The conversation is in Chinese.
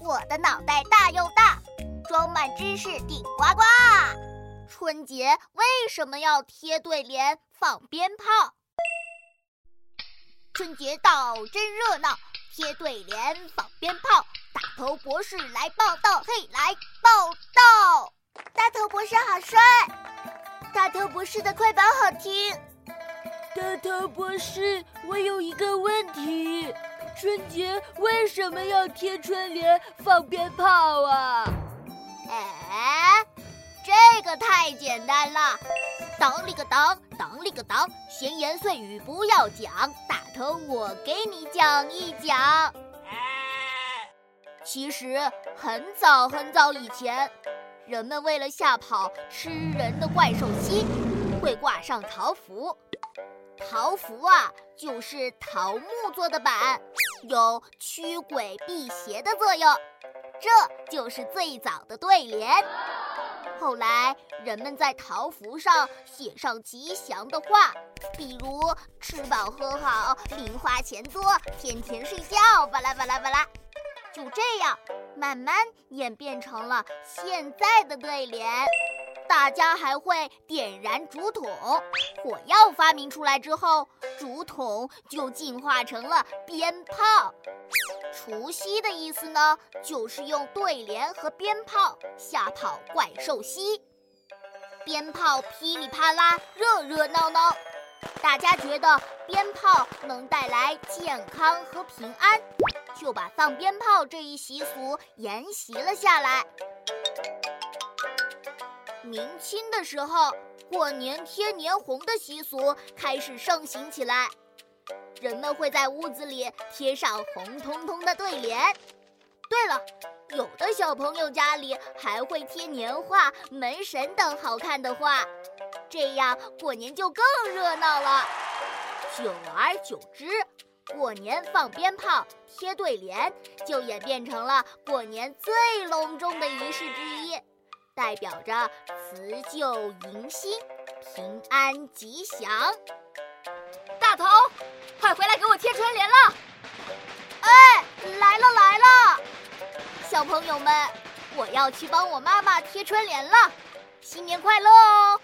我的脑袋大又大，装满知识顶呱呱。春节为什么要贴对联、放鞭炮？春节到真热闹，贴对联、放鞭炮。大头博士来报道，嘿，来报道！大头博士好帅，大头博士的快板好听。大头博士，我有一个问题：春节为什么要贴春联、放鞭炮啊？哎，这个太简单了。当里个当，当里个当，闲言碎语不要讲。大头，我给你讲一讲。其实很早很早以前，人们为了吓跑吃人的怪兽蜥，会挂上桃符。桃符啊，就是桃木做的板，有驱鬼辟邪的作用。这就是最早的对联。后来，人们在桃符上写上吉祥的话，比如“吃饱喝好，零花钱多，天天睡觉”，巴拉巴拉巴拉。就这样，慢慢演变成了现在的对联。大家还会点燃竹筒，火药发明出来之后，竹筒就进化成了鞭炮。除夕的意思呢，就是用对联和鞭炮吓跑怪兽蜥。鞭炮噼里啪啦，热热闹闹，大家觉得鞭炮能带来健康和平安，就把放鞭炮这一习俗沿袭了下来。明清的时候，过年贴年红的习俗开始盛行起来。人们会在屋子里贴上红彤彤的对联。对了，有的小朋友家里还会贴年画、门神等好看的画，这样过年就更热闹了。久而久之，过年放鞭炮、贴对联就演变成了过年最隆重的仪式之一。代表着辞旧迎新、平安吉祥。大头，快回来给我贴春联了！哎，来了来了！小朋友们，我要去帮我妈妈贴春联了。新年快乐哦！